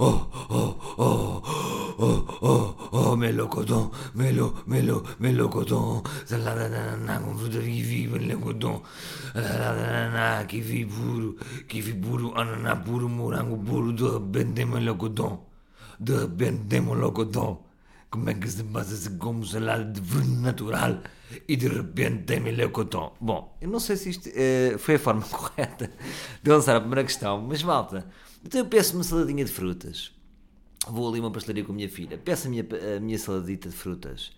ah mm, mm, ah oh oh oh oh oh oh melocoton melo melo melocotton zalanana qui vive melocotton zalanana qui vit buru qui vit buru anana buru morango buru de bende melocotton de bende melocotton como é que se passa se como salada de vinho natural e de repente melocotton bom eu não sei se isto uh, foi a forma correta de lançar a primeira questão mas malta então eu peço uma saladinha de frutas. Vou ali uma pastelaria com a minha filha, peço a minha, a minha saladita de frutas.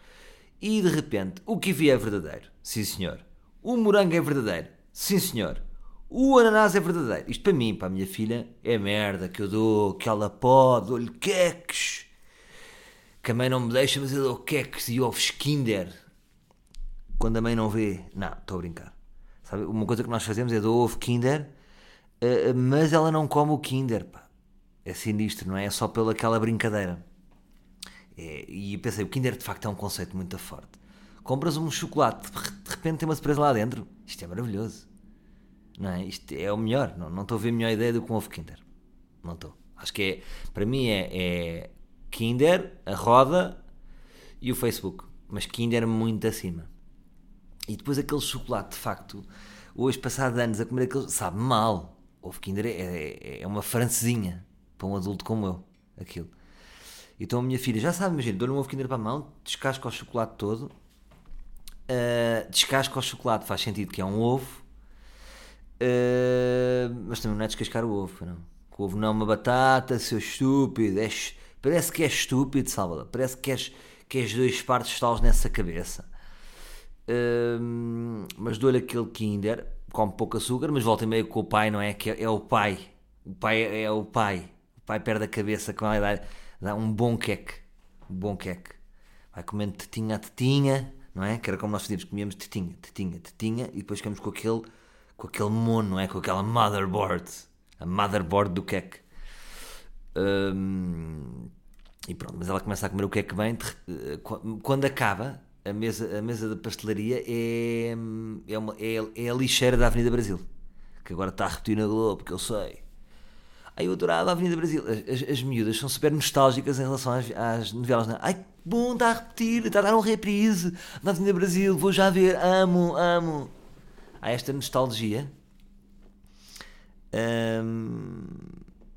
E de repente, o kiwi é verdadeiro. Sim, senhor. O morango é verdadeiro. Sim, senhor. O ananás é verdadeiro. Isto para mim, para a minha filha, é merda que eu dou, que ela pode, dou-lhe queques. Que a mãe não me deixa, mas eu dou queques e ovos Kinder. Quando a mãe não vê. Não, estou a brincar. Sabe? Uma coisa que nós fazemos é dou ovo Kinder Uh, mas ela não come o Kinder, pá. É sinistro, não é? É só pela aquela brincadeira. É, e pensei, o Kinder de facto é um conceito muito forte. Compras um chocolate, de repente tem uma surpresa lá dentro. Isto é maravilhoso. Não é? Isto é o melhor. Não, não estou a ver a melhor ideia do que um ovo Kinder. Não estou. Acho que é, para mim é, é Kinder, a roda e o Facebook. Mas Kinder muito acima. E depois aquele chocolate, de facto, hoje, passado anos a comer aquele, sabe mal ovo Kinder é, é, é, uma francesinha para um adulto como eu, aquilo. Então a minha filha já sabe, imagina, dou-lhe um ovo Kinder para a mão, descasco o chocolate todo, uh, descasco o chocolate, faz sentido que é um ovo, uh, mas também não é descascar o ovo, não. O ovo não é uma batata, seu estúpido, é, parece que é estúpido, Salvador, parece que és, que és dois partes talos nessa cabeça. Uh, mas dou-lhe aquele Kinder, come pouco açúcar, mas volta e meio com o pai, não é? Que é, é o pai. O pai é, é o pai. O pai perde a cabeça com a idade. Dá um bom queque. Um bom queque. Vai comendo tetinha a tetinha, não é? Que era como nós fazíamos, comíamos tetinha, tetinha, tetinha, e depois ficamos com aquele, com aquele mono, não é? Com aquela motherboard. A motherboard do queque. Hum, e pronto, mas ela começa a comer o que é que vem. Quando acaba, a mesa, a mesa da pastelaria é, é, uma, é, é a lixeira da Avenida Brasil. Que agora está a repetir na Globo, que eu sei. Ai, eu adorava a Avenida Brasil. As, as miúdas são super nostálgicas em relação às, às novelas. Não? É? Ai, bom, está a repetir, está a dar um reprise na Avenida Brasil, vou já ver, amo, amo. Há esta nostalgia.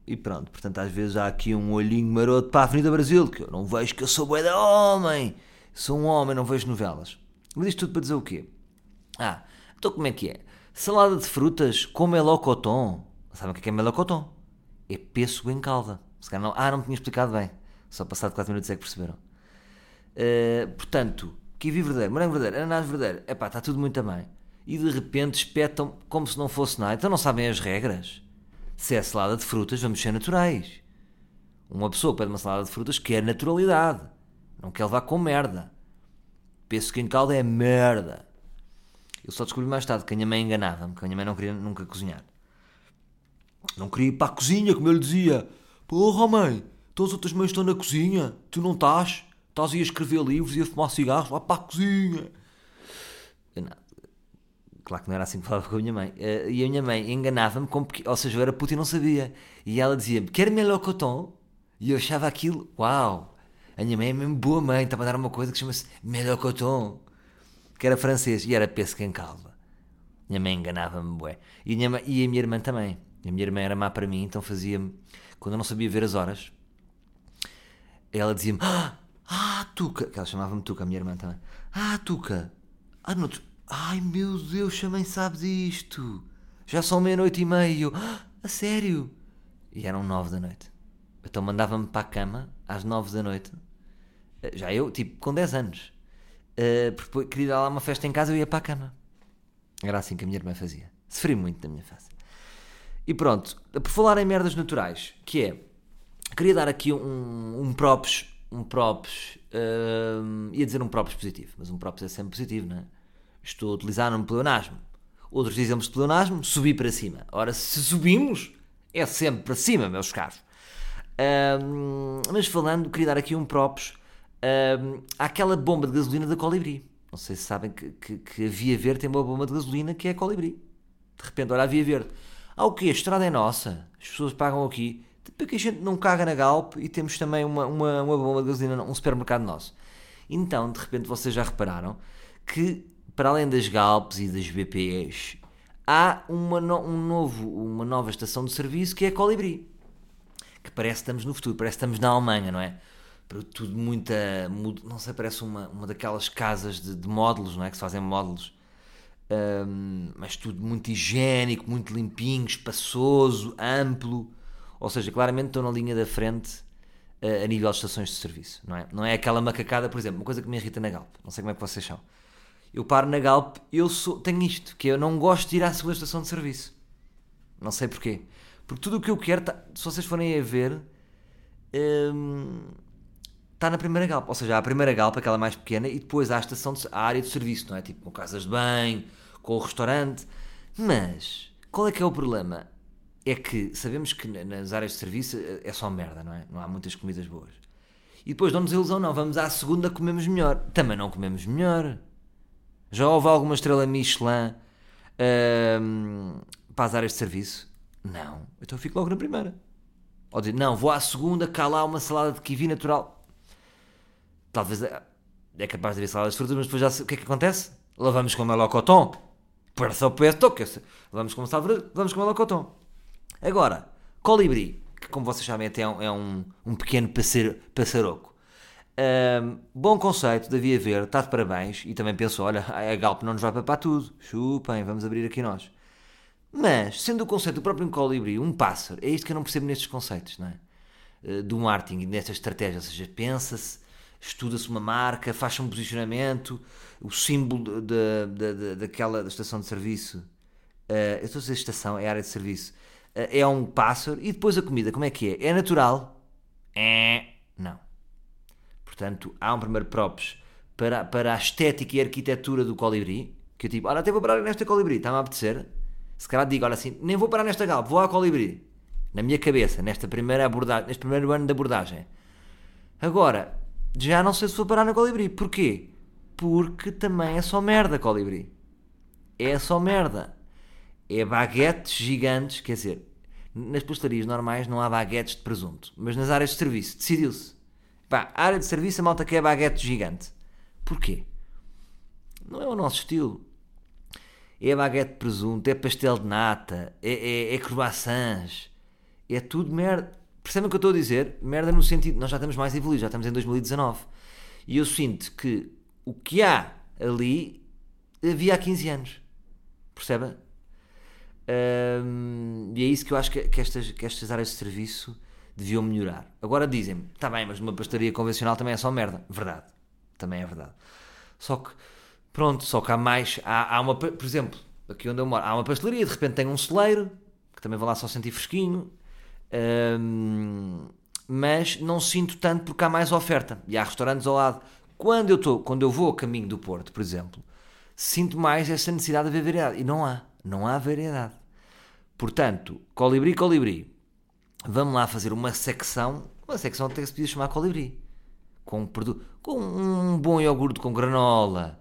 E pronto, portanto, às vezes há aqui um olhinho maroto para a Avenida Brasil, que eu não vejo que eu sou bué da homem. Sou um homem, não vejo novelas. Mas isto tudo para dizer o quê? Ah, então como é que é? Salada de frutas com melocotão. Sabem o que é, é melocotão? É pêssego em calda. Não, ah, não me tinha explicado bem. Só passado 4 minutos é que perceberam. Uh, portanto, kiwi verdadeiro, morango verdadeiro, ananás verdadeiro. Epá, está tudo muito bem. E de repente espetam como se não fosse nada. Então não sabem as regras. Se é salada de frutas, vamos ser naturais. Uma pessoa pede uma salada de frutas quer naturalidade. Não quer levar com merda. Penso em calda é merda. Eu só descobri mais tarde que a minha mãe enganava-me, que a minha mãe não queria nunca cozinhar. Não queria ir para a cozinha, como eu lhe dizia. Porra, mãe, todas as outras mães estão na cozinha. Tu não estás? Estás a escrever livros e a fumar cigarros. Vá para a cozinha. Claro que não era assim que falava com a minha mãe. Eh, e a minha mãe enganava-me, ou seja, eu era puto e não sabia. E ela dizia-me, quer melocotão? E eu achava aquilo, uau, a minha mãe é mesmo boa mãe, estava a dar uma coisa que chama-se melocotão, que era francês e era pesca em calva. Minha mãe enganava-me, bué. E, a minha, e a minha irmã também. A minha irmã era má para mim, então fazia-me. Quando eu não sabia ver as horas, ela dizia-me: Ah, ah Tuca! Que ela chamava-me Tuca, a minha irmã também. Ah, Tuca! Ah, não, tu... Ai meu Deus, também sabes isto! Já são meia-noite e meia. Ah, a sério? E eram nove da noite. Então mandava-me para a cama às nove da noite já eu, tipo, com 10 anos. Uh, porque queria dar lá uma festa em casa, eu ia para a cama. Era assim que a minha irmã fazia. Sofri muito da minha face. E pronto, por falar em merdas naturais, que é, queria dar aqui um, um props, um props, uh, ia dizer um props positivo, mas um props é sempre positivo, não é? Estou a utilizar um pleonasmo. Outros dizemos pleonasmo, subir para cima. Ora, se subimos, é sempre para cima, meus caros. Um, mas falando, queria dar aqui um props um, àquela bomba de gasolina da Colibri. Não sei se sabem que, que, que a Via Verde tem uma bomba de gasolina que é a Colibri. De repente, olha a Via Verde. Ah, o quê? A estrada é nossa. As pessoas pagam aqui. Porque a gente não caga na Galp e temos também uma, uma, uma bomba de gasolina, um supermercado nosso. Então, de repente, vocês já repararam que, para além das Galps e das BPs, há uma, no, um novo, uma nova estação de serviço que é a Colibri. Que parece que estamos no futuro, parece que estamos na Alemanha, não é? Tudo muita. Não sei, parece uma, uma daquelas casas de, de módulos, não é? Que se fazem módulos um, mas tudo muito higiênico, muito limpinho, espaçoso, amplo. Ou seja, claramente estou na linha da frente uh, a nível de estações de serviço, não é? Não é aquela macacada, por exemplo, uma coisa que me irrita na Galp, não sei como é que vocês são. Eu paro na Galp, eu sou, tenho isto, que eu não gosto de ir à segunda estação de serviço. Não sei porquê. Porque tudo o que eu quero, tá, se vocês forem a ver, um, está na primeira galpa. Ou seja, há a primeira galpa, aquela mais pequena, e depois há a estação, de, a área de serviço, não é? Tipo com casas de banho, com o restaurante. Mas, qual é que é o problema? É que sabemos que nas áreas de serviço eh, é só merda, não é? Não há muitas comidas boas. E depois dão-nos ilusão, não, vamos à segunda, comemos melhor. Também não comemos melhor. Já houve alguma estrela Michelin uh, para as áreas de serviço? Não. Então fico logo na primeira. Ou dizer, não, vou à segunda, cá lá uma salada de kiwi natural talvez é, é capaz de haver saladas de frutas, mas depois já o que é que acontece? Lavamos com melocotão. Parece o pesto, que lavamos com salada, lavamos com melocotão. Agora, colibri, que como vocês sabem até é um, é um, um pequeno passaroco. Um, bom conceito da Via Verde, está de parabéns. E também pensou: olha, a Galp não nos vai papar tudo. Chupem, vamos abrir aqui nós. Mas, sendo o conceito do próprio colibri um pássaro, é isto que eu não percebo nestes conceitos, não é? Uh, do marketing e nestas estratégias. Ou seja, pensa-se estuda-se uma marca, faz-se um posicionamento, o símbolo de, de, de, daquela da estação de serviço, uh, eu estou a dizer estação, é área de serviço, uh, é um pássaro, e depois a comida, como é que é? É natural? É, não. Portanto, há um primeiro props para, para a estética e arquitetura do colibri, que eu tipo, olha, até vou parar nesta colibri, está-me a apetecer? Se calhar digo, olha assim, nem vou parar nesta galpa, vou à colibri. Na minha cabeça, nesta primeira abordagem, neste primeiro ano de abordagem. Agora, já não sei se vou parar na Colibri. Porquê? Porque também é só merda, Colibri. É só merda. É baguetes gigantes, quer dizer, nas pastelarias normais não há baguetes de presunto, mas nas áreas de serviço decidiu-se. Pá, área de serviço a malta quer baguete gigante. Porquê? Não é o nosso estilo. É baguete de presunto, é pastel de nata, é, é, é croissants, é tudo merda. Percebem o que eu estou a dizer? Merda no sentido. Nós já estamos mais evoluídos, já estamos em 2019. E eu sinto que o que há ali havia há 15 anos. Percebem? Um, e é isso que eu acho que, que, estas, que estas áreas de serviço deviam melhorar. Agora dizem-me, está bem, mas uma pastaria convencional também é só merda. Verdade. Também é verdade. Só que, pronto, só que há mais. Há, há uma, por exemplo, aqui onde eu moro, há uma pastelaria, de repente tem um celeiro, que também vou lá só sentir fresquinho um, mas não sinto tanto porque há mais oferta e há restaurantes ao lado. Quando eu, tô, quando eu vou a caminho do Porto, por exemplo, sinto mais essa necessidade de haver variedade. E não há, não há variedade. Portanto, colibri, colibri. Vamos lá fazer uma secção, uma secção até que se podia chamar colibri. Com, com um bom iogurte com granola,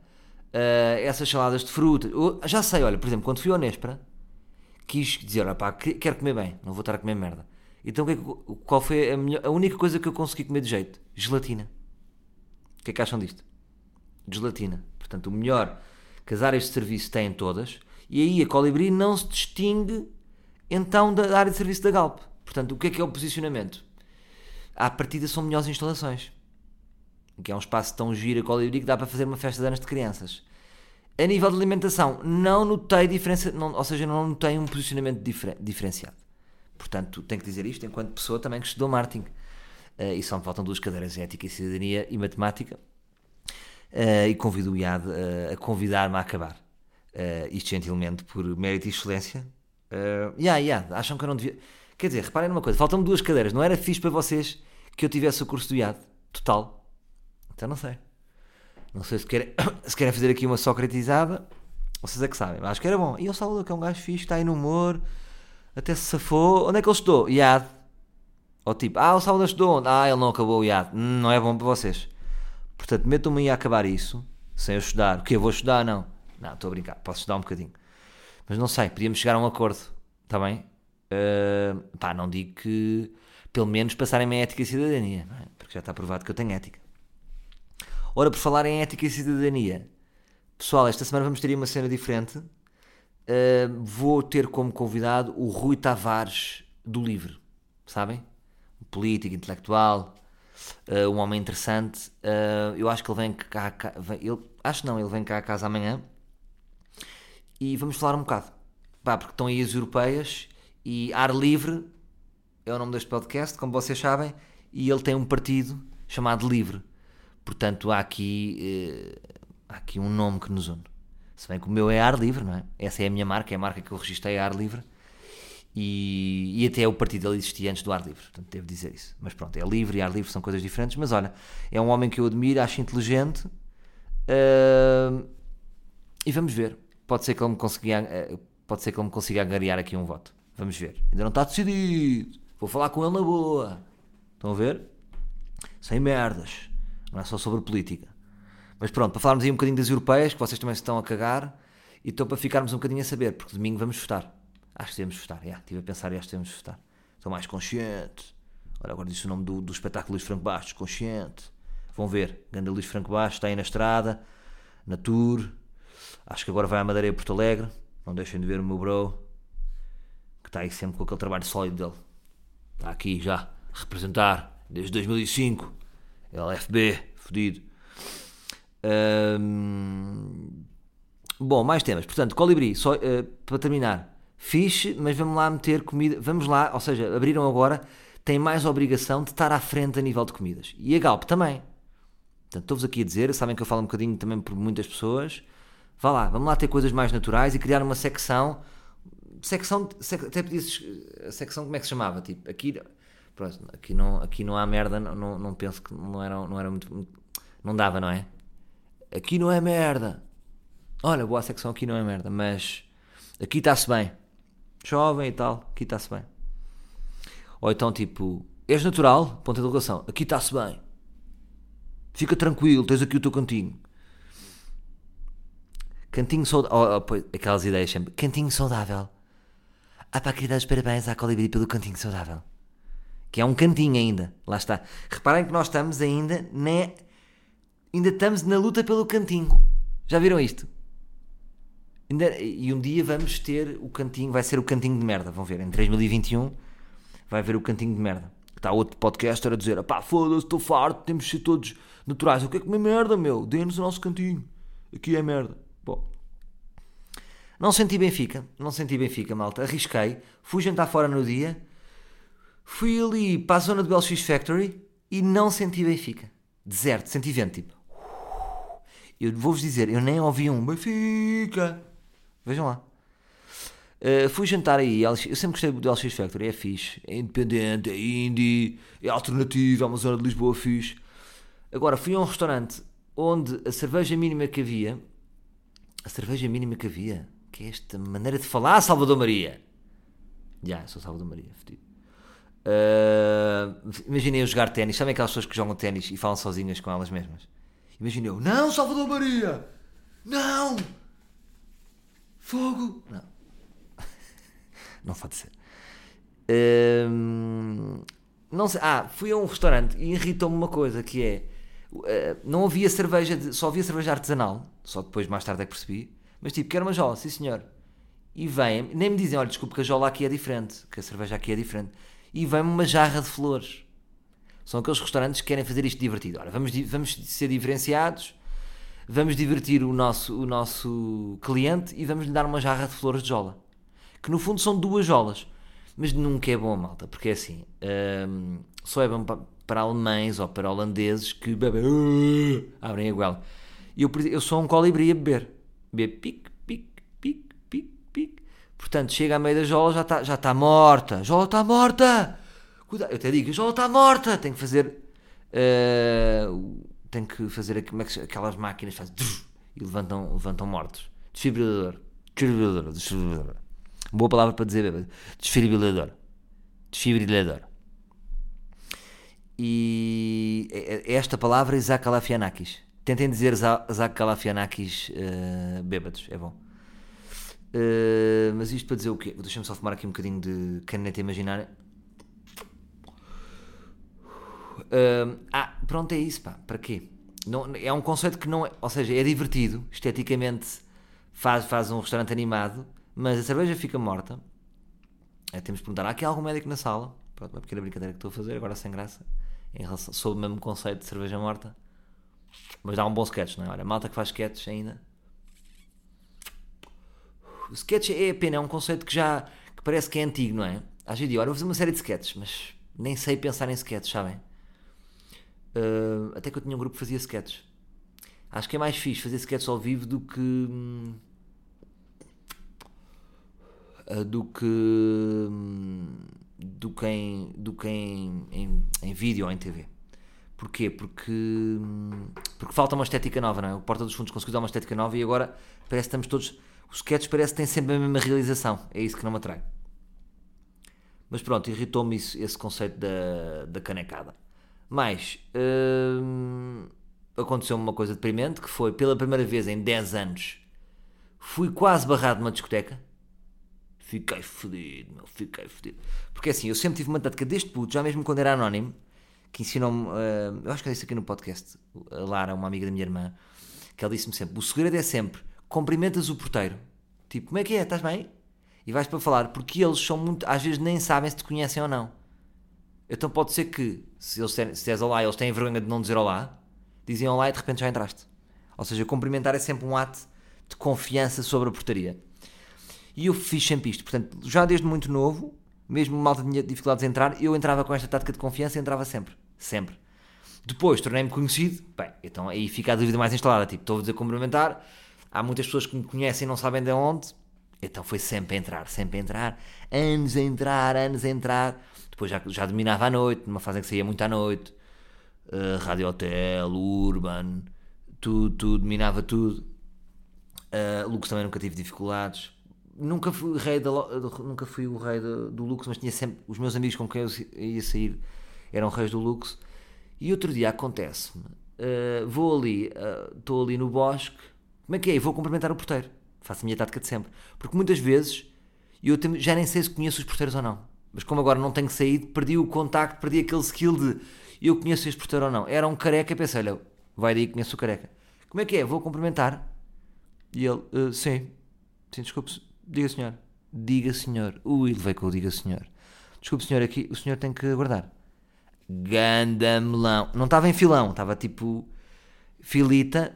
uh, essas saladas de fruta. Eu já sei, olha, por exemplo, quando fui ao Nespra, quis dizer, pá, quero comer bem, não vou estar a comer merda. Então é qual foi a, melhor, a única coisa que eu consegui comer de jeito? Gelatina. O que é que acham disto? Gelatina. Portanto, o melhor que as áreas de serviço têm todas, e aí a Colibri não se distingue então da área de serviço da Galp. Portanto, o que é que é o posicionamento? À partida são melhores instalações. Que é um espaço tão giro a Colibri que dá para fazer uma festa de anos de crianças. A nível de alimentação, não notei diferença, não, ou seja, não notei um posicionamento difer, diferenciado. Portanto, tenho que dizer isto enquanto pessoa também que estudou marketing. Uh, e só me faltam duas cadeiras, ética e cidadania e matemática. Uh, e convido o IAD uh, a convidar-me a acabar. Uh, isto gentilmente por mérito e excelência. Uh, yeah, yeah, acham que eu não devia. Quer dizer, reparem numa coisa: faltam-me duas cadeiras. Não era fixe para vocês que eu tivesse o curso do IAD total? Então não sei. Não sei se querem, se querem fazer aqui uma socratizada Vocês é que sabem. Acho que era bom. E o Salvador, que é um gajo fixe, está aí no humor, até se safou. Onde é que ele estudou? IAD. Ou tipo, ah, o Salvador estudou onde? Ah, ele não acabou o IAD. Hum, não é bom para vocês. Portanto, metam-me a acabar isso, sem eu estudar. O que eu vou estudar? Não. Não, estou a brincar. Posso estudar um bocadinho. Mas não sei, podíamos chegar a um acordo. Está bem? Uh, pá, não digo que pelo menos passarem-me a ética e cidadania, é? porque já está provado que eu tenho ética. Ora, por falar em ética e cidadania, pessoal, esta semana vamos ter uma cena diferente. Uh, vou ter como convidado o Rui Tavares do Livre, sabem? Um político, intelectual, uh, um homem interessante. Uh, eu acho que ele vem cá, cá vem, ele, acho não, ele vem cá a casa amanhã e vamos falar um bocado. Pá, porque estão aí as europeias e Ar Livre é o nome deste podcast, como vocês sabem, e ele tem um partido chamado Livre. Portanto, há aqui, eh, há aqui um nome que nos une. Se bem que o meu é Ar Livre, não é? Essa é a minha marca, é a marca que eu registrei, Ar Livre. E, e até o partido ele existia antes do Ar Livre, portanto devo dizer isso. Mas pronto, é livre e Ar Livre são coisas diferentes. Mas olha, é um homem que eu admiro, acho inteligente. Uh, e vamos ver. Pode ser que ele me consiga, uh, pode ser que ele me consiga angariar aqui um voto. Vamos ver. Ainda não está decidido. Vou falar com ele na boa. Estão a ver? Sem merdas. Não é só sobre política. Mas pronto, para falarmos aí um bocadinho das europeias, que vocês também se estão a cagar, e estou para ficarmos um bocadinho a saber, porque domingo vamos votar. Acho que devemos votar. Yeah, estive a pensar e acho que devemos votar. Estou mais consciente. Olha, agora disse o nome do, do espetáculo Luís Franco Bastos. Consciente. Vão ver. Ganda Luís Franco Bastos está aí na estrada, na tour. Acho que agora vai à Madeira e Porto Alegre. Não deixem de ver o meu bro, que está aí sempre com aquele trabalho sólido dele. Está aqui já a representar desde 2005. LFB, fodido. Bom, mais temas. Portanto, Colibri, só, uh, para terminar. Fixe, mas vamos lá meter comida. Vamos lá, ou seja, abriram agora, tem mais obrigação de estar à frente a nível de comidas. E a Galp também. Portanto, estou-vos aqui a dizer, sabem que eu falo um bocadinho também por muitas pessoas. Vá lá, vamos lá ter coisas mais naturais e criar uma secção secção, sec, até a secção como é que se chamava? Tipo, aqui, pronto, aqui, não, aqui não há merda, não, não, não penso que não era, não era muito, não dava, não é? Aqui não é merda. Olha, boa secção aqui não é merda, mas aqui está-se bem. Jovem e tal, aqui está-se bem. Ou então tipo, és natural, ponto de educação, aqui está-se bem. Fica tranquilo, tens aqui o teu cantinho. Cantinho saudável. Oh, oh, aquelas ideias sempre. Cantinho saudável. Ah pá, queria dar os parabéns à Colibri pelo cantinho saudável. Que é um cantinho ainda. Lá está. Reparem que nós estamos ainda na... Ainda estamos na luta pelo cantinho. Já viram isto? E um dia vamos ter o cantinho, vai ser o cantinho de merda. Vão ver, em 2021 vai haver o cantinho de merda. Está outro podcaster a dizer: pá, foda-se, estou farto, temos de ser todos naturais. Eu quero comer merda, meu. Dê-nos o nosso cantinho. Aqui é merda. Bom, não senti Benfica, não senti Benfica, malta. Arrisquei, fui jantar fora no dia, fui ali para a zona do LX Factory e não senti Benfica. Deserto, senti vento, tipo. Eu vou-vos dizer, eu nem ouvi um Benfica. Vejam lá. Uh, fui jantar aí, eu sempre gostei do LX Factory, é fixe, é independente, é indie, é alternativo, é uma zona de Lisboa fixe. Agora, fui a um restaurante onde a cerveja mínima que havia, a cerveja mínima que havia, que é esta maneira de falar, Salvador Maria? Já, yeah, sou Salvador Maria, fedido. Uh, eu jogar ténis. Sabem aquelas pessoas que jogam ténis e falam sozinhas com elas mesmas? Imaginei eu, não, Salvador Maria! Não! Fogo! Não. não pode ser. Uh, não sei. Ah, fui a um restaurante e irritou-me uma coisa que é. Uh, não havia cerveja, de, só havia cerveja artesanal. Só depois, mais tarde, é que percebi. Mas tipo, quero uma jola, sim senhor. E vem, nem me dizem, olha, desculpe que a jola aqui é diferente, que a cerveja aqui é diferente. E vem-me uma jarra de flores. São aqueles restaurantes que querem fazer isto divertido. Ora, vamos, vamos ser diferenciados, vamos divertir o nosso, o nosso cliente e vamos lhe dar uma jarra de flores de jola. Que no fundo são duas jolas. Mas nunca é bom, malta, porque é assim, hum, só é bom para, para alemães ou para holandeses que bebem, uh, abrem a goela. Eu, eu sou um colibri a beber beber pique, pique, pique, pique, pique. Portanto, chega à meio da jola, já está já tá morta. Jola está morta! Cuidado, eu até digo, jola está morta! Tem que fazer. Uh, que fazer como é que, aquelas máquinas fazem e levantam, levantam mortos. Desfibrilador. Desfibrilador. Desfibrilador. Boa palavra para dizer bêbado. Desfibrilador. Desfibrilador. E é- é esta palavra Isaac Calafianakis. Tentem dizer Isaac Calafianakis uh, bêbados, é bom. Uh, mas isto para dizer o quê? Deixa-me só fumar aqui um bocadinho de caneta imaginária. Uh, ah, pronto, é isso, pá. Para quê? Não, é um conceito que não é. Ou seja, é divertido, esteticamente faz, faz um restaurante animado, mas a cerveja fica morta. É, temos de perguntar: há aqui algum médico na sala? Pronto, uma pequena brincadeira que estou a fazer, agora sem graça, em relação, sobre o mesmo conceito de cerveja morta. Mas dá um bom sketch, não é? Olha, malta que faz sketches ainda. O sketch é pena, é um conceito que já que parece que é antigo, não é? Às vezes digo, olha, vou fazer uma série de sketches, mas nem sei pensar em sketches, sabem? Uh, até que eu tinha um grupo que fazia sketches. Acho que é mais fixe fazer sketches ao vivo do que. hum, uh, do que. hum, do que em, do que em, em, em vídeo ou em TV. Porquê? Porque, hum, porque falta uma estética nova, não é? O Porta dos Fundos conseguiu dar uma estética nova e agora parece que estamos todos. Os sketches parece que têm sempre a mesma realização. É isso que não me atrai. Mas pronto, irritou-me esse conceito da, da canecada. Mas hum, aconteceu-me uma coisa deprimente que foi pela primeira vez em 10 anos fui quase barrado numa discoteca. Fiquei fodido, meu, fiquei fodido. Porque assim, eu sempre tive uma tática deste puto, já mesmo quando era anónimo, que ensinou-me, eh, eu acho que eu disse aqui no podcast, a Lara, uma amiga da minha irmã, que ela disse-me sempre: o segredo é sempre cumprimentas o porteiro, tipo, como é que é? Estás bem? E vais para falar, porque eles são muito, às vezes nem sabem se te conhecem ou não. Então pode ser que, se eles têm, se dizes olá e eles têm vergonha de não dizer olá, dizem olá e de repente já entraste. Ou seja, cumprimentar é sempre um ato de confiança sobre a portaria. E eu fiz sempre isto. Portanto, já desde muito novo, mesmo malta tinha dificuldades em entrar, eu entrava com esta tática de confiança e entrava sempre. Sempre. Depois tornei-me conhecido, bem, então aí fica a dúvida mais instalada. Tipo, estou a dizer cumprimentar, há muitas pessoas que me conhecem e não sabem de onde, então foi sempre a entrar, sempre a entrar, anos a entrar, anos a entrar. Depois já, já dominava à noite, numa fase em que saía muito à noite, uh, Rádio Hotel, Urban, tudo, tudo, dominava tudo. Uh, Lux também nunca tive dificuldades. Nunca fui, rei da, nunca fui o rei do, do Lux, mas tinha sempre. Os meus amigos com quem eu ia sair eram reis do Lux. E outro dia acontece-me. uh, vou ali, uh, estou ali no bosque. Como é que é? Vou cumprimentar o porteiro. Faço a minha tática de sempre. Porque muitas vezes eu já nem sei se conheço os porteiros ou não. Mas como agora não tenho saído, perdi o contacto, perdi aquele skill de eu conheço este porteiro ou não. Era um careca pensei, olha, vai daí conheço o careca. Como é que é? Vou cumprimentar. E ele, "Ah, sim, sim, desculpe, diga senhor. Diga senhor. Ui, levei com o diga senhor. Desculpe senhor, aqui o senhor tem que aguardar. Ganda melão. Não estava em filão, estava tipo filita.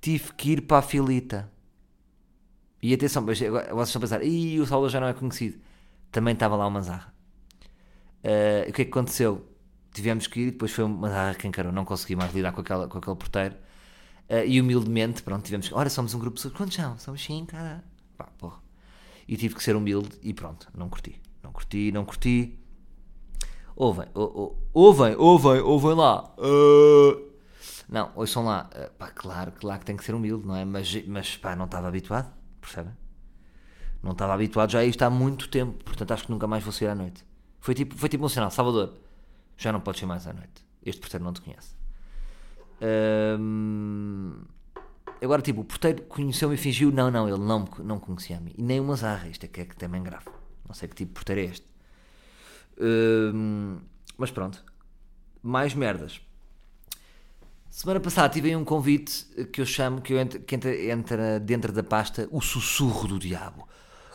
Tive que ir para a filita. E atenção, vocês estão a pensar, Ih, o Salvador já não é conhecido. Também estava lá uma zarra. Ah, o que é que aconteceu? Tivemos que ir, depois foi uma zarra que encarou, não consegui mais lidar com, aquela, com aquele porteiro. Ah, e humildemente, pronto, tivemos que. Ora, somos um grupo de pessoas. Quantos são? Somos cinco, cara. Pá, porra. E tive que ser humilde e pronto, não curti. Não curti, não curti. Ouvem, ou- ou- ouvem, ouvem, ouvem lá. Ah. Não, ouçam lá. Ah, pá, claro, claro que tem que ser humilde, não é? Mas, mas pá, não estava habituado, percebem? Não estava habituado já a isto há muito tempo, portanto acho que nunca mais vou sair à noite. Foi tipo, foi tipo um sinal, Salvador, já não podes ir mais à noite. Este porteiro não te conhece. Agora, tipo, o porteiro conheceu-me e fingiu, não, não, ele não, não conhecia a mim. E nem uma zarra, isto é que é que também grave. Não sei que tipo de porteiro é este. Mas pronto, mais merdas. Semana passada tive aí um convite que eu chamo, que, eu que entra, entra dentro da pasta, o sussurro do diabo.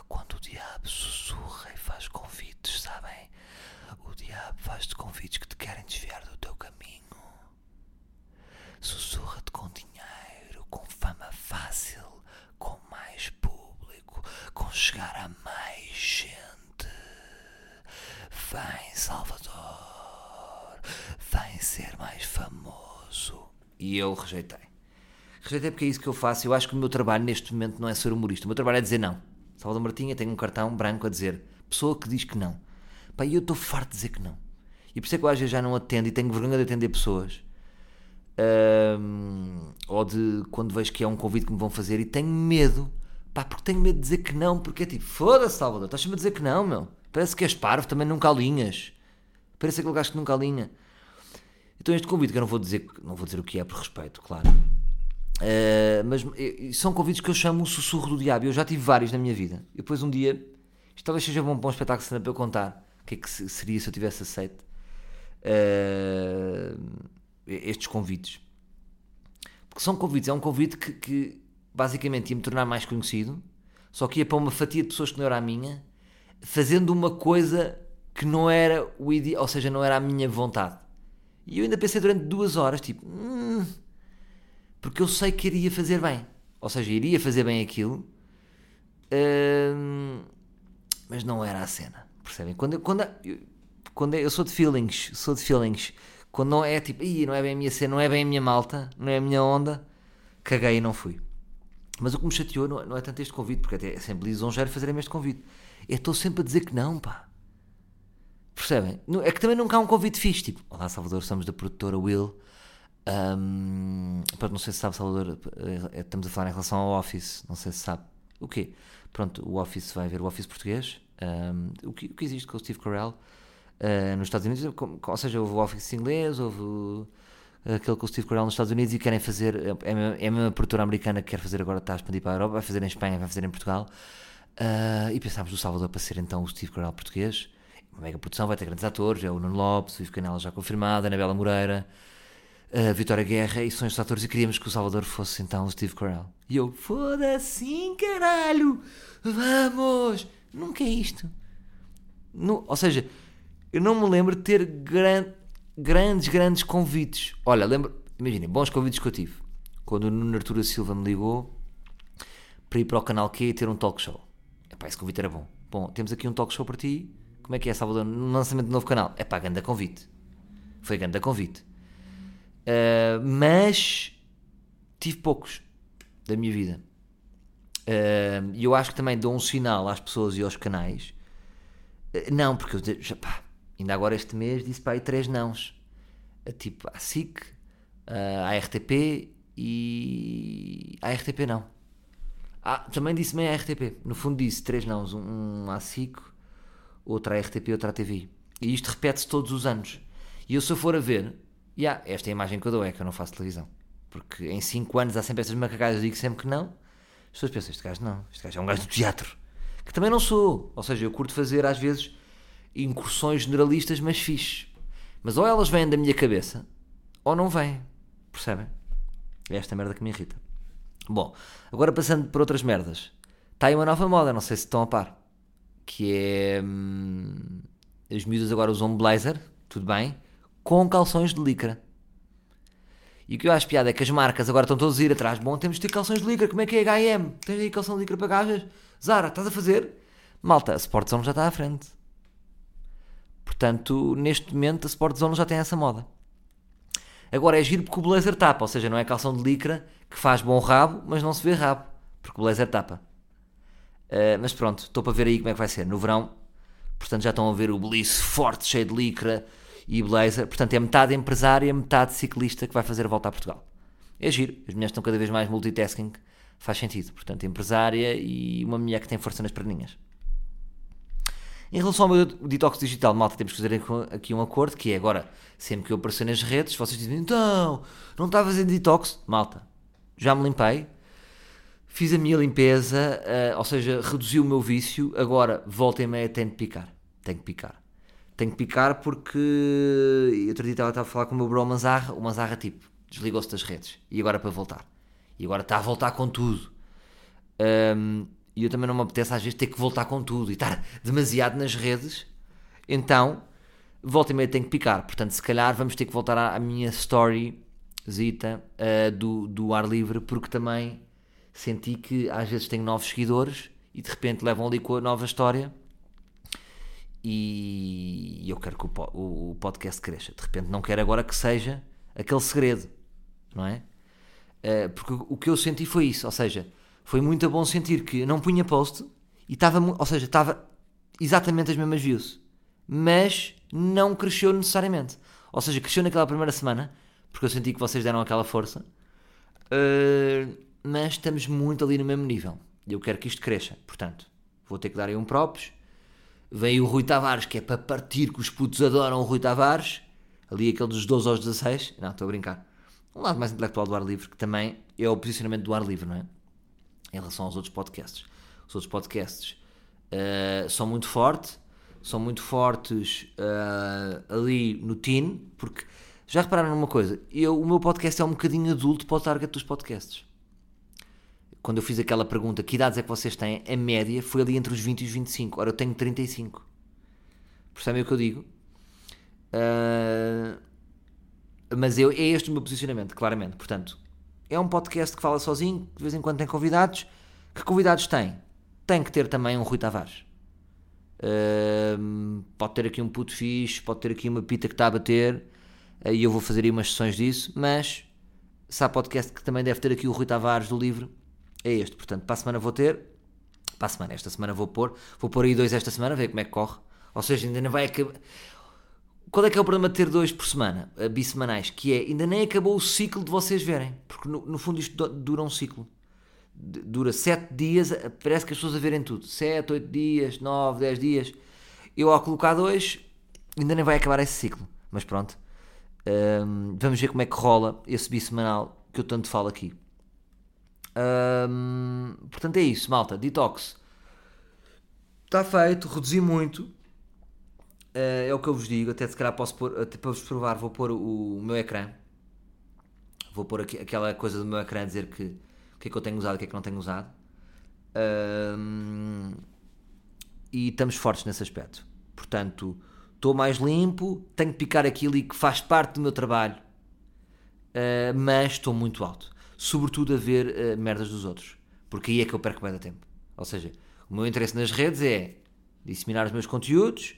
Quando o diabo sussurra e faz convites, sabem? O diabo faz-te convites que te querem desviar do teu caminho. Sussurra-te com dinheiro, com fama fácil, com mais público, com chegar a mais gente. Vem, Salvador, vem ser mais famoso. E eu rejeitei. Rejeitei porque é isso que eu faço. Eu acho que o meu trabalho neste momento não é ser humorista. O meu trabalho é dizer não. Salvador Martinha tem um cartão branco a dizer pessoa que diz que não. Pá, eu estou farto de dizer que não. E por isso é que eu às vezes já não atendo e tenho vergonha de atender pessoas. Ahm, ou de quando vejo que é um convite que me vão fazer e tenho medo Pá, porque tenho medo de dizer que não, porque é tipo, foda-se, Salvador, estás-me a dizer que não, meu. Parece que és parvo, também nunca alinhas. Parece aquele gajo que nunca alinha. Então este convite, que eu não vou dizer, não vou dizer o que é por respeito, claro. Uh, mas uh, são convites que eu chamo o sussurro do diabo. Eu já tive vários na minha vida. E depois um dia, isto talvez seja bom para um espetáculo para eu contar o que é que seria se eu tivesse aceito uh, estes convites. Porque são convites, é um convite que, que basicamente ia me tornar mais conhecido, só que ia para uma fatia de pessoas que não era a minha, fazendo uma coisa que não era o ideal, ou seja, não era a minha vontade. E eu ainda pensei durante duas horas, tipo, hum, porque eu sei que iria fazer bem, ou seja, iria fazer bem aquilo, hum, mas não era a cena, percebem? Quando, quando, eu, quando eu sou de feelings, sou de feelings, quando não é tipo, não é bem a minha cena, não é bem a minha malta, não é a minha onda, caguei e não fui. Mas o que me chateou não, não é tanto este convite, porque até é sempre lisonjeiro fazerem este convite. Eu estou sempre a dizer que não, pá. Percebem? É que também nunca há um convite fixe, tipo, olá Salvador, somos da produtora Will. Um, pronto, não sei se sabe, Salvador, eh, estamos a falar em relação ao Office, não sei se sabe. O quê? Pronto, o Office vai ver o Office português, um, o, que, o que existe com o Steve Carell uh, nos Estados Unidos, ou seja, houve o Office inglês, houve aquele com o Steve Carell nos Estados Unidos e querem fazer, é, é a mesma produtora americana que quer fazer agora, está a expandir para a Europa, vai fazer em Espanha, vai fazer em Portugal. Uh, e pensámos do Salvador para ser então o Steve Carell português. Uma mega produção, vai ter grandes atores, é o Nuno Lopes, o Ivo Canela já confirmado, a Anabela Moreira, a Vitória Guerra, e são estes atores, e queríamos que o Salvador fosse então o Steve Carell. E eu, foda-se, caralho, vamos! Nunca é isto. No, ou seja, eu não me lembro de ter gran, grandes, grandes convites. Olha, lembro, imaginem, bons convites que eu tive. Quando o Nuno Arturo Silva me ligou para ir para o canal Q e ter um talk show. Epá, esse convite era bom. Bom, temos aqui um talk show para ti. Como é que é, Salvador? No lançamento do novo canal. É pá, ganda convite. Foi ganda convite. Uh, mas tive poucos da minha vida. Ah, e uh, eu acho que também dou um sinal às pessoas e aos canais. Uh, não, porque eu já, pá, Ainda agora este mês disse para aí três nãos. Tipo, a SIC, a RTP e. A RTP não. Ah, também disse meio a RTP. No fundo disse três nãos. Um, à SIC, outra à RTP, outra à TV. E isto repete-se todos os anos. E eu se eu for a ver, yeah, esta é a imagem que eu dou, é que eu não faço televisão. Porque em 5 anos há sempre essas macacadas, eu digo sempre que não. As pessoas pensam, este gajo não, este gajo é um gajo do teatro. Que também não sou. Ou seja, eu curto fazer às vezes incursões generalistas, mas fixe. Mas ou elas vêm da minha cabeça, ou não vêm. Percebem? É esta merda que me irrita. Bom, agora passando por outras merdas. Está aí uma nova moda, não sei se estão a par. Que é. Hum, as miúdas agora usam blazer, tudo bem, com calções de licra. E o que eu acho piada é que as marcas agora estão todos a ir atrás. Bom, temos de ter calções de licra, como é que é HM? Tens aí calção de licra para gajas? Zara, estás a fazer? Malta, a Sportzone já está à frente. Portanto, neste momento a Sport Zone já tem essa moda. Agora é giro porque o blazer tapa, ou seja, não é calção de licra que faz bom rabo, mas não se vê rabo, porque o blazer tapa. Uh, mas pronto, estou para ver aí como é que vai ser. No verão, portanto, já estão a ver o Bliss forte, cheio de licra e blazer. Portanto, é metade empresária, metade ciclista que vai fazer a volta a Portugal. É giro, as mulheres estão cada vez mais multitasking, faz sentido. Portanto, empresária e uma mulher que tem força nas perninhas. Em relação ao meu detox digital, malta, temos que fazer aqui um acordo, que é agora, sempre que eu aparecer nas redes, vocês dizem, então, não está a fazer detox? Malta, já me limpei, fiz a minha limpeza, uh, ou seja, reduzi o meu vício, agora, volta e meia, tenho que picar. Tenho que picar. Tenho que picar porque, outro dia estava a falar com o meu bro Manzarra, o Manzarra, tipo, desligou-se das redes, e agora para voltar. E agora está a voltar com tudo. Um, e eu também não me apetece às vezes ter que voltar com tudo e estar demasiado nas redes, então volta e meia tenho que picar. Portanto, se calhar vamos ter que voltar à, à minha story zita uh, do, do ar livre, porque também senti que às vezes tenho novos seguidores e de repente levam ali com a nova história e eu quero que o, podcast cresça. De repente não quero agora que seja aquele segredo, não é? Uh, porque o que eu senti foi isso, ou seja, foi muito bom sentir que não punha post e estava, ou seja, estava exatamente as mesmas views, mas não cresceu necessariamente. Ou seja, cresceu naquela primeira semana, porque eu senti que vocês deram aquela força, uh, mas estamos muito ali no mesmo nível. Eu quero que isto cresça. Portanto, vou ter que dar aí um props. Vem o Rui Tavares, que é para partir, que os putos adoram o Rui Tavares. Ali aquele dos 12 aos 16. Não, estou a brincar. Um lado mais intelectual do ar livre, que também é o posicionamento do ar livre, não é? Em relação aos outros podcasts. Os outros podcasts uh, são muito fortes, são muito fortes uh, ali no teen, porque já repararam numa coisa? Eu, o meu podcast é um bocadinho adulto para o target dos podcasts. Quando eu fiz aquela pergunta, que idades é que vocês têm? A média foi ali entre os 20 e os 25. Ora, eu tenho 35. Percebem o que eu digo? Uh, mas eu, é este o meu posicionamento, claramente. Portanto, é um podcast que fala sozinho, de vez em quando tem convidados. Que convidados tem? Tem que ter também um Rui Tavares. Uh, pode ter aqui um puto fixe, pode ter aqui uma pita que está a bater e eu vou fazer aí umas sessões disso, mas se há podcast que também deve ter aqui o Rui Tavares do livro, é este. Portanto, para a semana vou ter, para a semana, esta semana vou pôr, vou pôr aí dois esta semana, ver como é que corre. Ou seja, ainda não vai acabar. Qual é que é o problema de ter dois por semana, bissemanais? Que é, ainda nem acabou o ciclo de vocês verem, porque no, no fundo isto dura um ciclo. Dura 7 dias, parece que as pessoas a verem tudo. 7, 8 dias, 9, 10 dias. Eu ao colocar dois, ainda nem vai acabar esse ciclo. Mas pronto, vamos ver como é que rola esse bissemanal que eu tanto falo aqui. Portanto, é isso, malta. Detox está feito, reduzi muito. Uh, é o que eu vos digo. Até se calhar posso pôr, até para vos provar, vou pôr o, o meu ecrã. Vou pôr aqui, aquela coisa do meu ecrã dizer que o que é que eu tenho usado o que é que não tenho usado. E estamos fortes nesse aspecto. Portanto, estou mais limpo, tenho que picar aquilo e que faz parte do meu trabalho, uh, mas estou muito alto. Sobretudo a ver uh, merdas dos outros, porque aí é que eu perco mais tempo. Ou seja, o meu interesse nas redes é disseminar os meus conteúdos,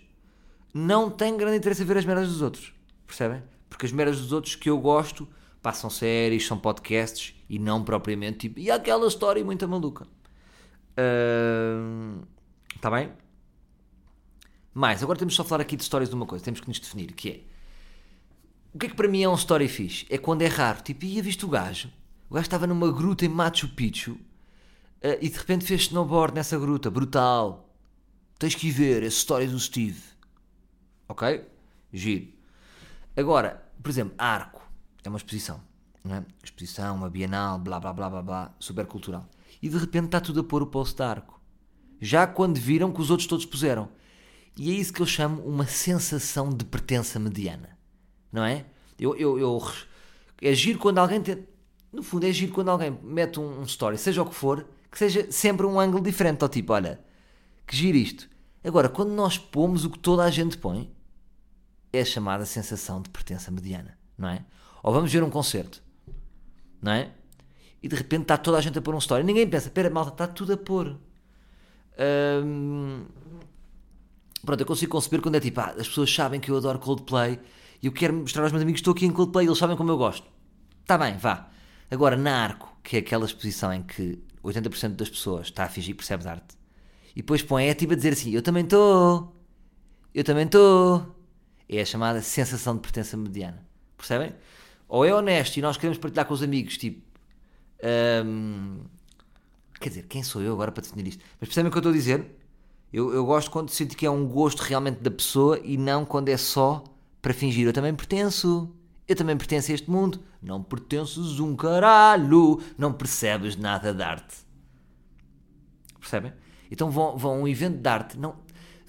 não tenho grande interesse a ver as merdas dos outros, percebem? Porque as merdas dos outros que eu gosto passam séries, são podcasts e não propriamente tipo, e aquela história muito maluca. Está uh, bem? Mais, agora temos só falar aqui de histórias de uma coisa, temos que nos definir, que é o que é que para mim é um story fixe? É quando é raro, tipo, ia visto o gajo, o gajo estava numa gruta em Machu Picchu uh, e de repente fez snowboard nessa gruta, brutal. Tens que ir ver essa história do Steve. Ok? Giro. Agora, por exemplo, Arco é uma exposição, é? Exposição, uma bienal, blá blá blá blá blá, super cultural. E de repente está tudo a pôr o post de Arco. Já quando viram que os outros todos puseram. E é isso que eu chamo uma sensação de pertença mediana. Não é? Eu, eu, eu é giro quando alguém tem, no fundo é giro quando alguém mete um, um, story, seja o que for, que seja sempre um ângulo diferente, ao tipo, olha, que giro isto. Agora, quando nós pomos o que toda a gente põe, é a chamada sensação de pertença mediana, não é? Ou vamos ver um concerto, não é? E de repente está toda a gente a pôr um story. Ninguém pensa, espera, malta, está tudo a pôr. Pronto, eu consigo conceber quando é tipo, ah, as pessoas sabem que eu adoro Coldplay e eu quero mostrar aos meus amigos que estou aqui em Coldplay e eles sabem como eu gosto. Está bem, vá. Agora, na Arco, que é aquela exposição em que 80% das pessoas está a fingir que percebe de arte e depois põe é tipo a dizer assim: Eu também estou, eu também estou. É a chamada sensação de pertença mediana. Percebem? Ou é honesto e nós queremos partilhar com os amigos, tipo. Hum, quer dizer, quem sou eu agora para definir isto? Mas percebem o que eu estou a dizer? Eu, eu gosto quando sinto que é um gosto realmente da pessoa e não quando é só para fingir. Eu também pertenço. Eu também pertenço a este mundo. Não pertences um caralho. Não percebes nada de arte. Percebem? Então vão, vão a um evento de arte. Não,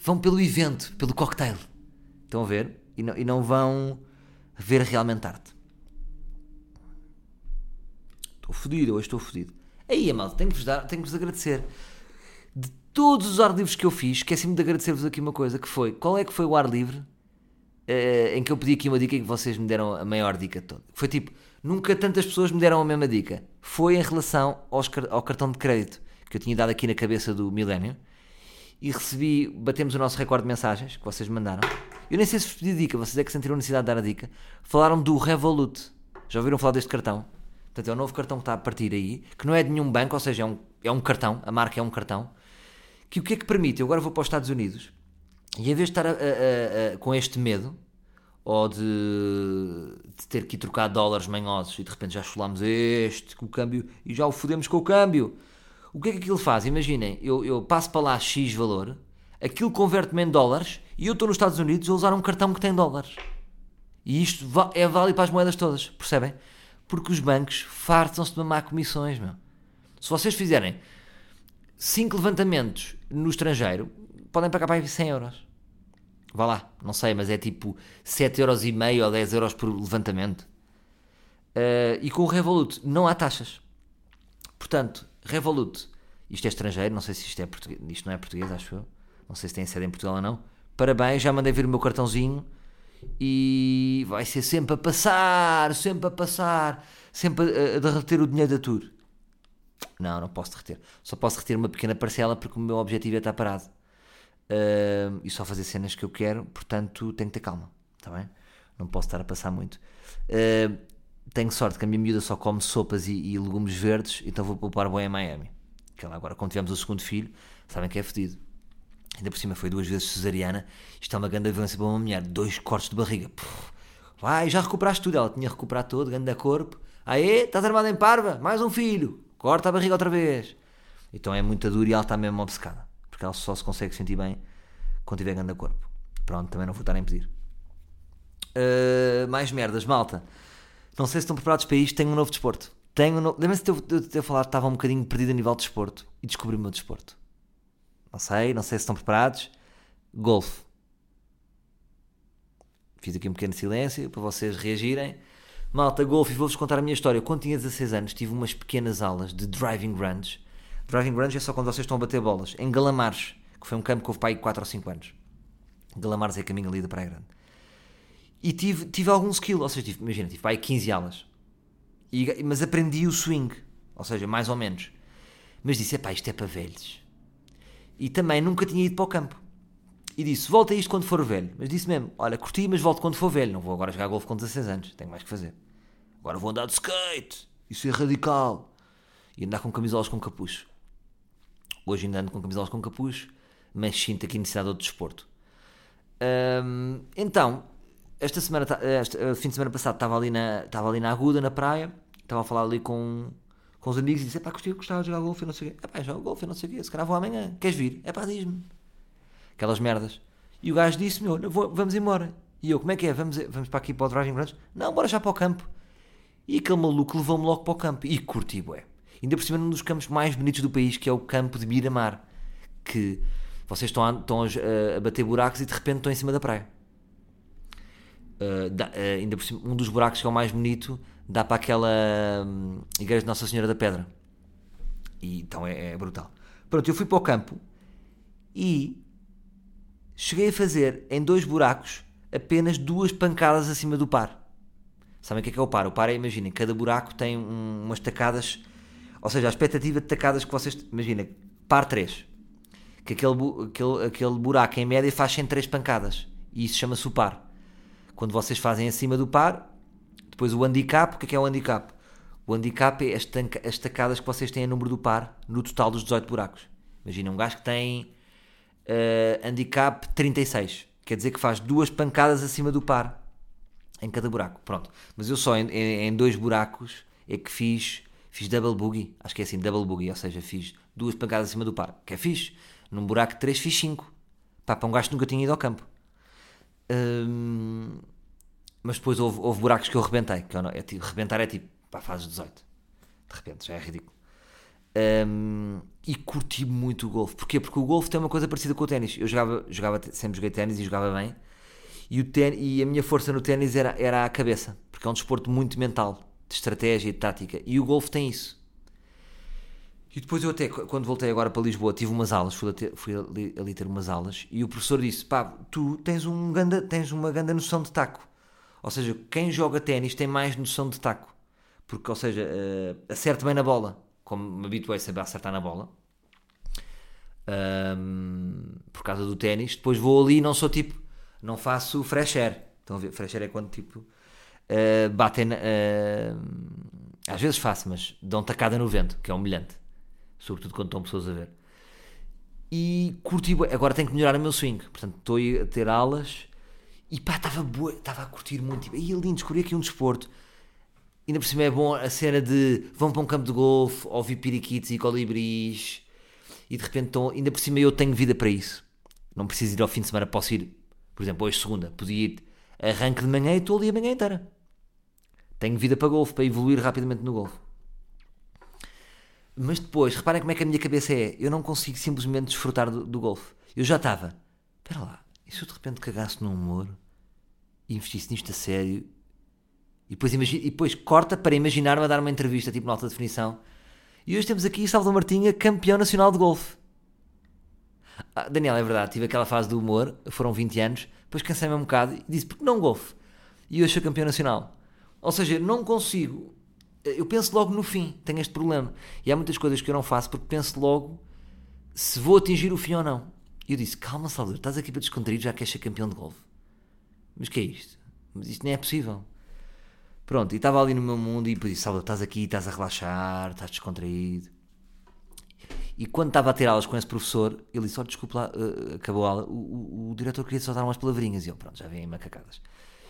vão pelo evento, pelo cocktail. Estão a ver? E não, e não vão ver realmente arte. Estou fodido, hoje estou fodido. Aí, malta, tenho que vos dar, tenho que vos agradecer todos os ar livres que eu fiz, esqueci-me de agradecer-vos aqui uma coisa, que foi, qual é que foi o ar livre uh, em que eu pedi aqui uma dica e que vocês me deram a maior dica toda? Foi tipo, nunca tantas pessoas me deram a mesma dica. Foi em relação aos, ao cartão de crédito que eu tinha dado aqui na cabeça do milénio e recebi, batemos o nosso recorde de mensagens que vocês mandaram. Eu nem sei se vos pedi dica, vocês é que sentiram necessidade de dar a dica. Falaram do Revolut. Já ouviram falar deste cartão? Portanto, é o novo cartão que está a partir aí, que não é de nenhum banco, ou seja, é um, é um cartão, a marca é um cartão, que o que é que permite? Eu agora vou para os Estados Unidos e em vez de estar a, a, a, com este medo ou de, de, ter que ir trocar dólares manhosos e de repente já chulámos este com o câmbio e já o fodemos com o câmbio. O que é que aquilo faz? Imaginem, eu, eu passo para lá X valor, aquilo converte-me em dólares e eu estou nos Estados Unidos a usar um cartão que tem dólares. E isto é válido para as moedas todas, percebem? Porque os bancos fartam-se de mamar comissões, meu. Se vocês fizerem 5 levantamentos no estrangeiro, podem pagar para aí 100 euros. Vá lá, não sei, mas é tipo 7 euros e meio ou 10 euros por levantamento. Uh, e com o Revolut não há taxas. Portanto, Revolut, isto é estrangeiro, não sei se isto é português, isto não é português, acho eu. Não sei se tem sede em Portugal ou não. Parabéns, já mandei vir o meu cartãozinho e vai ser sempre a passar, sempre a passar, sempre a, a derreter o dinheiro da tour. Não, não posso derreter. Só posso derreter uma pequena parcela porque o meu objetivo é estar parado. Uh, e só fazer cenas que eu quero, portanto tenho que ter calma, está bem? Não posso estar a passar muito. Uh, tenho sorte que a minha miúda só come sopas e, e legumes verdes, então vou poupar bem em Miami. Que ela agora, quando tivemos o segundo filho, sabem que é fedido. Ainda por cima foi duas vezes cesariana. Isto é uma grande violência para uma mulher. Dois cortes de barriga. Puf, vai, já recuperaste tudo. Ela tinha recuperado todo, grande corpo. Aê, estás armada em parva? Mais um filho. Corta a barriga outra vez. Então é muito dura e ela está mesmo obcecada. Porque ela só se consegue sentir bem quando tiver grande corpo. Pronto, também não vou estar a impedir. Uh, mais merdas, malta. Não sei se estão preparados para isto. Tenho um novo desporto. Tenho um no... Lembra-se de eu ter falado que estava um bocadinho perdido a nível de desporto e descobri o meu desporto. Não sei, não sei se estão preparados. Golfe. Fiz aqui um pequeno silêncio para vocês reagirem. Malta, golfe, vou-vos contar a minha história. Quando tinha 16 anos, tive umas pequenas aulas de driving range. Driving range é só quando vocês estão a bater bolas. Em Galamares, que foi um campo que houve para aí 4 ou 5 anos. Galamares é caminho ali da Praia Grande. E tive, tive algum skill, ou seja, tive, imagina, tive para aí 15 aulas. E, mas aprendi o swing, ou seja, mais ou menos. Mas disse, epá, isto é para velhos. E também nunca tinha ido para o campo. E disse, volta isto quando for velho. Mas disse mesmo, olha, curti, mas volto quando for velho. Não vou agora jogar golfe com 16 anos, tenho mais que fazer. Agora vou andar de skate, isso é radical. E andar com camisolas com capucho. Hoje ainda ando com camisolas com capucho, mas sinto aqui necessidade de outro desporto. Hum, então, esta semana, este fim de semana passado estava ali na, estava ali na Aguda, na praia, estava a falar ali com, com os amigos e disse: pá, gostei, gostava de jogar golfe, não sei o quê. É pá, joga golfe, não sei o quê, se calhar vou amanhã, queres vir? É pá, diz-me. Aquelas merdas. E o gajo disse: meu, vamos embora. E eu, como é que é? Vamos, vamos para aqui para o driving range? Não, bora já para o campo. E aquele maluco levou-me logo para o campo. E curti, bué. Ainda por cima, num dos campos mais bonitos do país, que é o campo de Miramar. Que vocês estão a, estão a, bater buracos e de repente estão em cima da praia. Uh, dá, uh, ainda por cima, um dos buracos que é o mais bonito dá para aquela um, igreja de Nossa Senhora da Pedra. E então é, é, brutal. Pronto, eu fui para o campo e cheguei a fazer em dois buracos apenas duas pancadas acima do par. Sabem o que é, que é o par? O par é, imaginem, cada buraco tem um, umas tacadas, ou seja, a expectativa de tacadas que vocês. Imagina, par 3. Que aquele, aquele, aquele buraco em média faz 103 pancadas. E isso chama-se o par quando vocês fazem acima do par, depois o handicap, o que é, que é o handicap? O handicap é as, as tacadas que vocês têm a número do par no total dos 18 buracos. Imagina um gajo que tem uh, handicap 36, quer dizer que faz duas pancadas acima do par em cada buraco. Pronto, mas eu só em, em, em dois buracos é que fiz, fiz double boogie, acho que é assim, double boogie, ou seja, fiz duas pancadas acima do par, que é fixe. Num buraco 3 fiz 5. Pá, para um gajo que nunca tinha ido ao campo mas depois houve, houve, buracos que eu rebentei. Que eu não, é, tipo, rebentar é tipo, pá, fazes 18. De repente, já é ridículo. Um, e curti muito o golfe. Porquê? Porque o golfe tem uma coisa parecida com o ténis. Eu jogava, jogava sempre joguei ténis e jogava bem. E, o ten, e a minha força no ténis era, era a cabeça. Porque é um desporto muito mental, de estratégia e de tática. E o golfe tem isso. E depois eu até, quando voltei agora para Lisboa, tive umas aulas, fui, ter, fui ali, ali, ter umas aulas, e o professor disse, pá, tu tens, um ganda, tens uma grande noção de taco. Ou seja, quem joga ténis tem mais noção de taco. Porque, ou seja, uh, acerta bem na bola, como me habituei a acertar na bola. Um, por causa do ténis. Depois vou ali e não sou tipo, não faço fresh air. Ver? Fresh air é quando tipo, uh, batem, uh, às vezes faço, mas dão tacada no vento, que é humilhante sobretudo quando estão pessoas a ver. E curti, agora tenho que melhorar o meu swing, portanto estou a ter aulas e pá, estava boa, estava a curtir muito. E ali descobri aqui um desporto ainda por cima é bom a cena de vão para um campo de golfe, ouvir periquitos e colibris, e de repente estão, ainda por cima eu tenho vida para isso. Não preciso ir ao fim de semana, posso ir, por exemplo, hoje segunda, podia ir arranque de manhã e estou ali a manhã inteira. Tenho vida para golfe, para evoluir rapidamente no golfe. Mas depois, reparem como é que a minha cabeça é. Eu não consigo simplesmente desfrutar do, do golfe. Eu já estava. Espera lá, e se eu de repente cagasse no humor e investisse nisto a sério e depois, e depois corta para imaginar-me a dar uma entrevista, tipo na alta definição. E hoje temos aqui Salvador Martinha, campeão nacional de golfe. Ah, Daniel, é verdade, tive aquela fase do humor, foram 20 anos, depois cansei-me um bocado e disse, porque não golfe? E hoje sou campeão nacional. Ou seja, não consigo. Eu penso logo no fim, tenho este problema. E há muitas coisas que eu não faço porque penso logo se vou atingir o fim ou não. E eu disse, calma Salvador, estás aqui para descontrair, já queres ser campeão de golfe. Mas que é isto? Mas isto nem é possível. Pronto, e estava ali no meu mundo e disse, Salvador, estás aqui, estás a relaxar, estás descontraído. E quando estava a ter aulas com esse professor, ele disse, olha, desculpa lá, uh, acabou a aula, o, o, o, diretor queria só dar umas palavrinhas. E eu, pronto, já vem macacadas.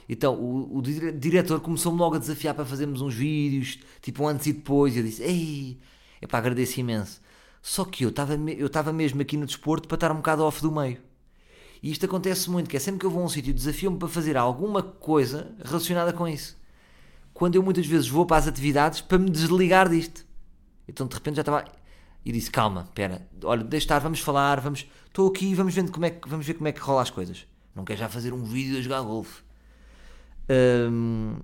Então, o, o diretor começou-me logo a desafiar para fazermos uns vídeos, tipo um antes e depois, e eu disse, ei, é para agradecer imenso. Só que eu estava eu estava mesmo aqui no desporto para estar um bocado off do meio. E isto acontece muito, que é sempre que eu vou a um sítio, desafio-me para fazer alguma coisa relacionada com isso. Quando eu muitas vezes vou para as atividades para me desligar disto. Então de repente já estava e disse: Calma, espera, olha, deixa estar, vamos falar, vamos, estou aqui, vamos ver como é que vamos ver como é que rola as coisas. Não quero já fazer um vídeo a jogar golfe. Hum,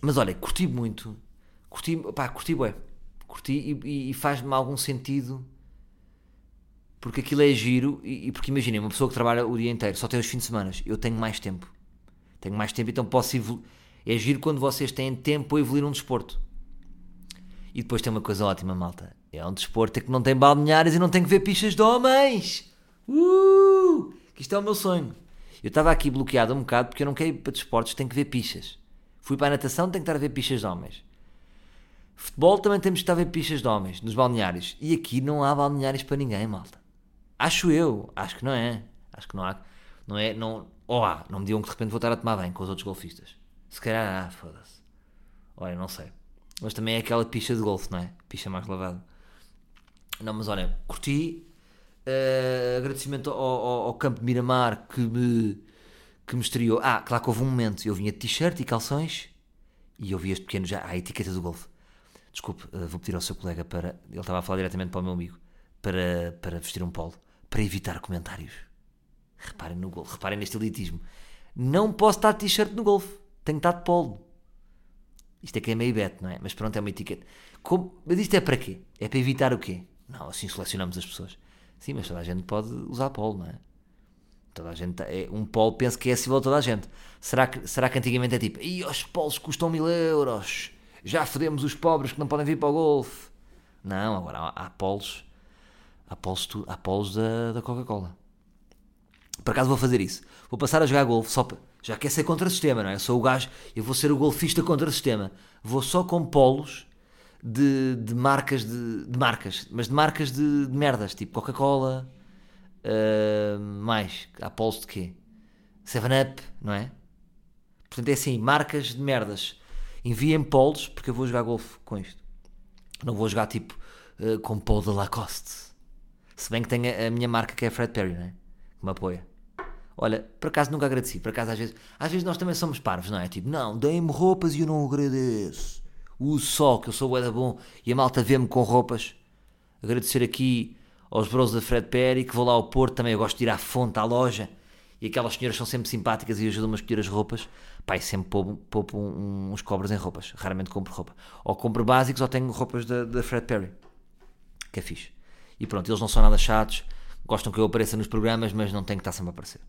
mas olha, curti muito, curti, pá, curti bué, curti e, e, faz-me algum sentido porque aquilo é giro e, e porque imaginem, uma pessoa que trabalha o dia inteiro só tem os fins de semana, eu tenho mais tempo, tenho mais tempo, então posso evoluir. É giro quando vocês têm tempo para evoluir um desporto. E depois tem uma coisa ótima, malta. É um desporto que não tem balneários e não tem que ver pichas de homens. Uh! Que isto é o meu sonho. Eu estava aqui bloqueado um bocado porque eu não quero ir para desportos, tenho que ver pichas. Fui para a natação, tenho que estar a ver pichas de homens. Futebol também temos que estar a ver pichas de homens, nos balneários. E aqui não há balneários para ninguém, malta. Acho eu, acho que não é. Acho que não há. Não é, não. Ou há, não me digam que de repente vou estar a tomar bem com os outros golfistas. Se calhar há, foda-se. Olha, não sei. Mas também é aquela picha de golfe, não é? Picha mais lavada. Não, mas olha, curti. Uh, agradecimento ao, ao, ao, Campo de Miramar que me, que me estreou. Ah, claro que houve um momento. Eu vinha de t-shirt e calções e eu vi este pequeno já. Ah, a etiqueta do golfe. Desculpe, uh, vou pedir ao seu colega para. Ele estava a falar diretamente para o meu amigo. Para, para vestir um polo. Para evitar comentários. Reparem no golfe. Reparem neste elitismo. Não posso estar de t-shirt no golfe. Tenho que estar de polo. Isto é que é meio bet, não é? Mas pronto, é uma etiqueta. Como... Mas isto é para quê? É para evitar o quê? Não, assim selecionamos as pessoas. Sim, mas toda a gente pode usar polo, não é? Toda a gente. É, um polo penso que é acessível a toda a gente. Será que, será que antigamente é tipo, e os polos custam mil euros? Já fodemos os pobres que não podem vir para o golfe. Não, agora há, há polos. Há polos, há polos da, da Coca-Cola. Por acaso vou fazer isso. Vou passar a jogar golfe só para. Já quer ser contra o sistema, não é? Eu sou o gajo, eu vou ser o golfista contra o sistema. Vou só com polos de, de marcas, de, de, marcas, mas de marcas de, de merdas, tipo Coca-Cola, uh, mais, de quê? 7-Up, não é? Portanto é assim, marcas de merdas. Enviem polos, porque eu vou jogar golfe com isto. Não vou jogar tipo uh, com polo da Lacoste. Se bem que tem a, a minha marca que é Fred Perry, não é? Que me apoia. Olha, por acaso nunca agradeci. Por acaso às vezes, às vezes nós também somos parvos, não é? Tipo, não, deem-me roupas e eu não agradeço. Uso só, que eu sou o bom e a malta vê-me com roupas. Agradecer aqui aos bros da Fred Perry, que vou lá ao Porto também. Eu gosto de ir à fonte, à loja. E aquelas senhoras são sempre simpáticas e ajudam-me a escolher as roupas. Pai, sempre poupo, poupo uns cobras em roupas. Raramente compro roupa. Ou compro básicos ou tenho roupas da, da Fred Perry. Que é fixe. E pronto, eles não são nada chatos. Gostam que eu apareça nos programas, mas não tenho que estar sempre a aparecer.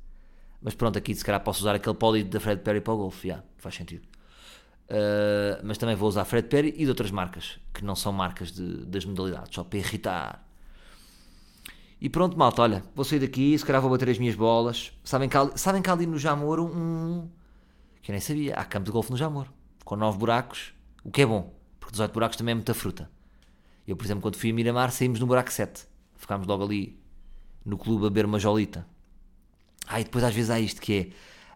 Mas pronto, aqui se calhar posso usar aquele poli da Fred Perry para o golfe, yeah, faz sentido. Uh, mas também vou usar Fred Perry e de outras marcas, que não são marcas de, das modalidades, só para irritar. E pronto, malta, olha, vou sair daqui, se calhar vou bater as minhas bolas. Sabem que, ali, sabem que ali no Jamor, um. que eu nem sabia, há campo de golfe no Jamor, com 9 buracos, o que é bom, porque 18 buracos também é muita fruta. Eu, por exemplo, quando fui a Miramar, saímos no buraco 7, ficámos logo ali no clube a beber uma jolita. Ah, e depois às vezes há isto que é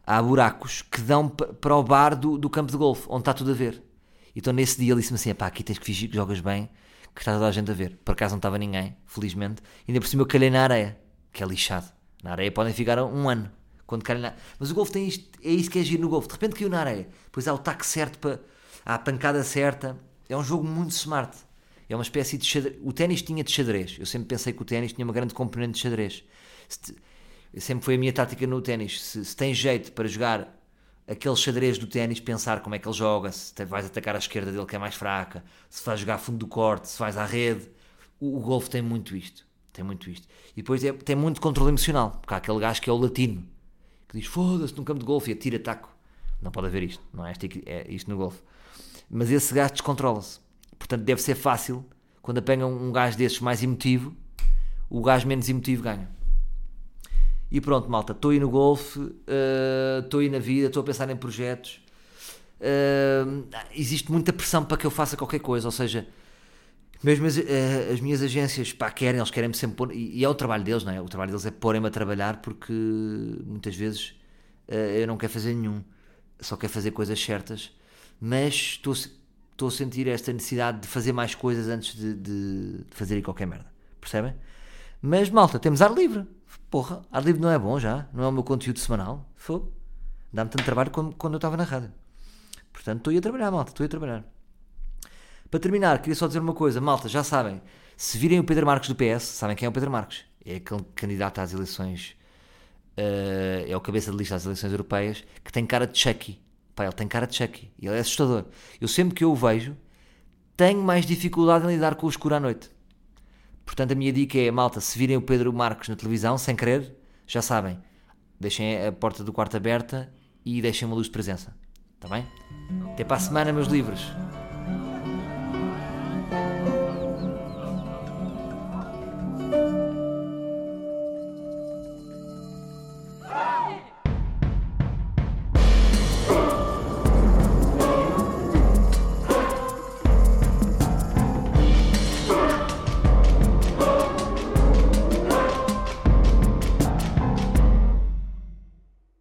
há buracos que dão para o bar do, do campo de golfe, onde está tudo a ver. Então nesse dia ele disse-me assim: pá, aqui tens que fingir que jogas bem, que está toda a gente a ver. Por acaso não estava ninguém, felizmente. E ainda por cima eu calhei na areia, que é lixado. Na areia podem ficar um ano. Quando calham na... Mas o golfe tem isto, é isso que é giro no golfe. De repente caiu na areia. Depois há o taque certo, para, há a pancada certa. É um jogo muito smart. É uma espécie de xadrez. O ténis tinha de xadrez. Eu sempre pensei que o ténis tinha uma grande componente de xadrez. Sempre foi a minha tática no ténis. Se, se tem jeito para jogar aquele xadrez do ténis, pensar como é que ele joga, se vais atacar a esquerda dele que é mais fraca, se vais jogar fundo do corte, se vais à rede. O, o golfe tem muito isto. Tem muito isto. E depois é, tem muito controle emocional, porque há aquele gajo que é o latino, que diz foda-se num campo de golfe e atira taco. Não pode haver isto, não é isto, é isto no golfe. Mas esse gajo descontrola-se. Portanto, deve ser fácil, quando apanham um gajo desses mais emotivo, o gajo menos emotivo ganha. E pronto, malta, estou aí no golfe, estou uh, aí na vida, estou a pensar em projetos. Uh, existe muita pressão para que eu faça qualquer coisa, ou seja, mesmo as, uh, as minhas agências pá, querem, eles querem-me sempre pôr, e, e, é o trabalho deles, não é? O trabalho deles é porem-me a trabalhar porque muitas vezes eu não quero fazer nenhum, só quero fazer coisas certas, mas estou, a sentir esta necessidade de fazer mais coisas antes de, de, de fazer qualquer merda, percebem? Mas malta, temos ar livre Porra, ar livre não é bom já? Não é o meu conteúdo semanal? Fogo. Dá-me tanto trabalho quando, quando eu estava na rádio. Portanto, estou a trabalhar, malta, estou a trabalhar. Para terminar, queria só dizer uma coisa, malta, já sabem, se virem o Pedro Marques do PS, sabem quem é o Pedro Marques? É aquele candidato às eleições, uh, é o cabeça de lista às eleições europeias, que tem cara de Chucky. Pá, ele tem cara de Chucky. E ele é assustador. Eu sempre que eu o vejo, tenho mais dificuldade em lidar com o escuro à noite. Portanto, a minha dica é, malta, se virem o Pedro Marcos na televisão, sem querer, já sabem, deixem a porta do quarto aberta e deixem uma luz de presença. Está bem? Até para a semana, meus livros.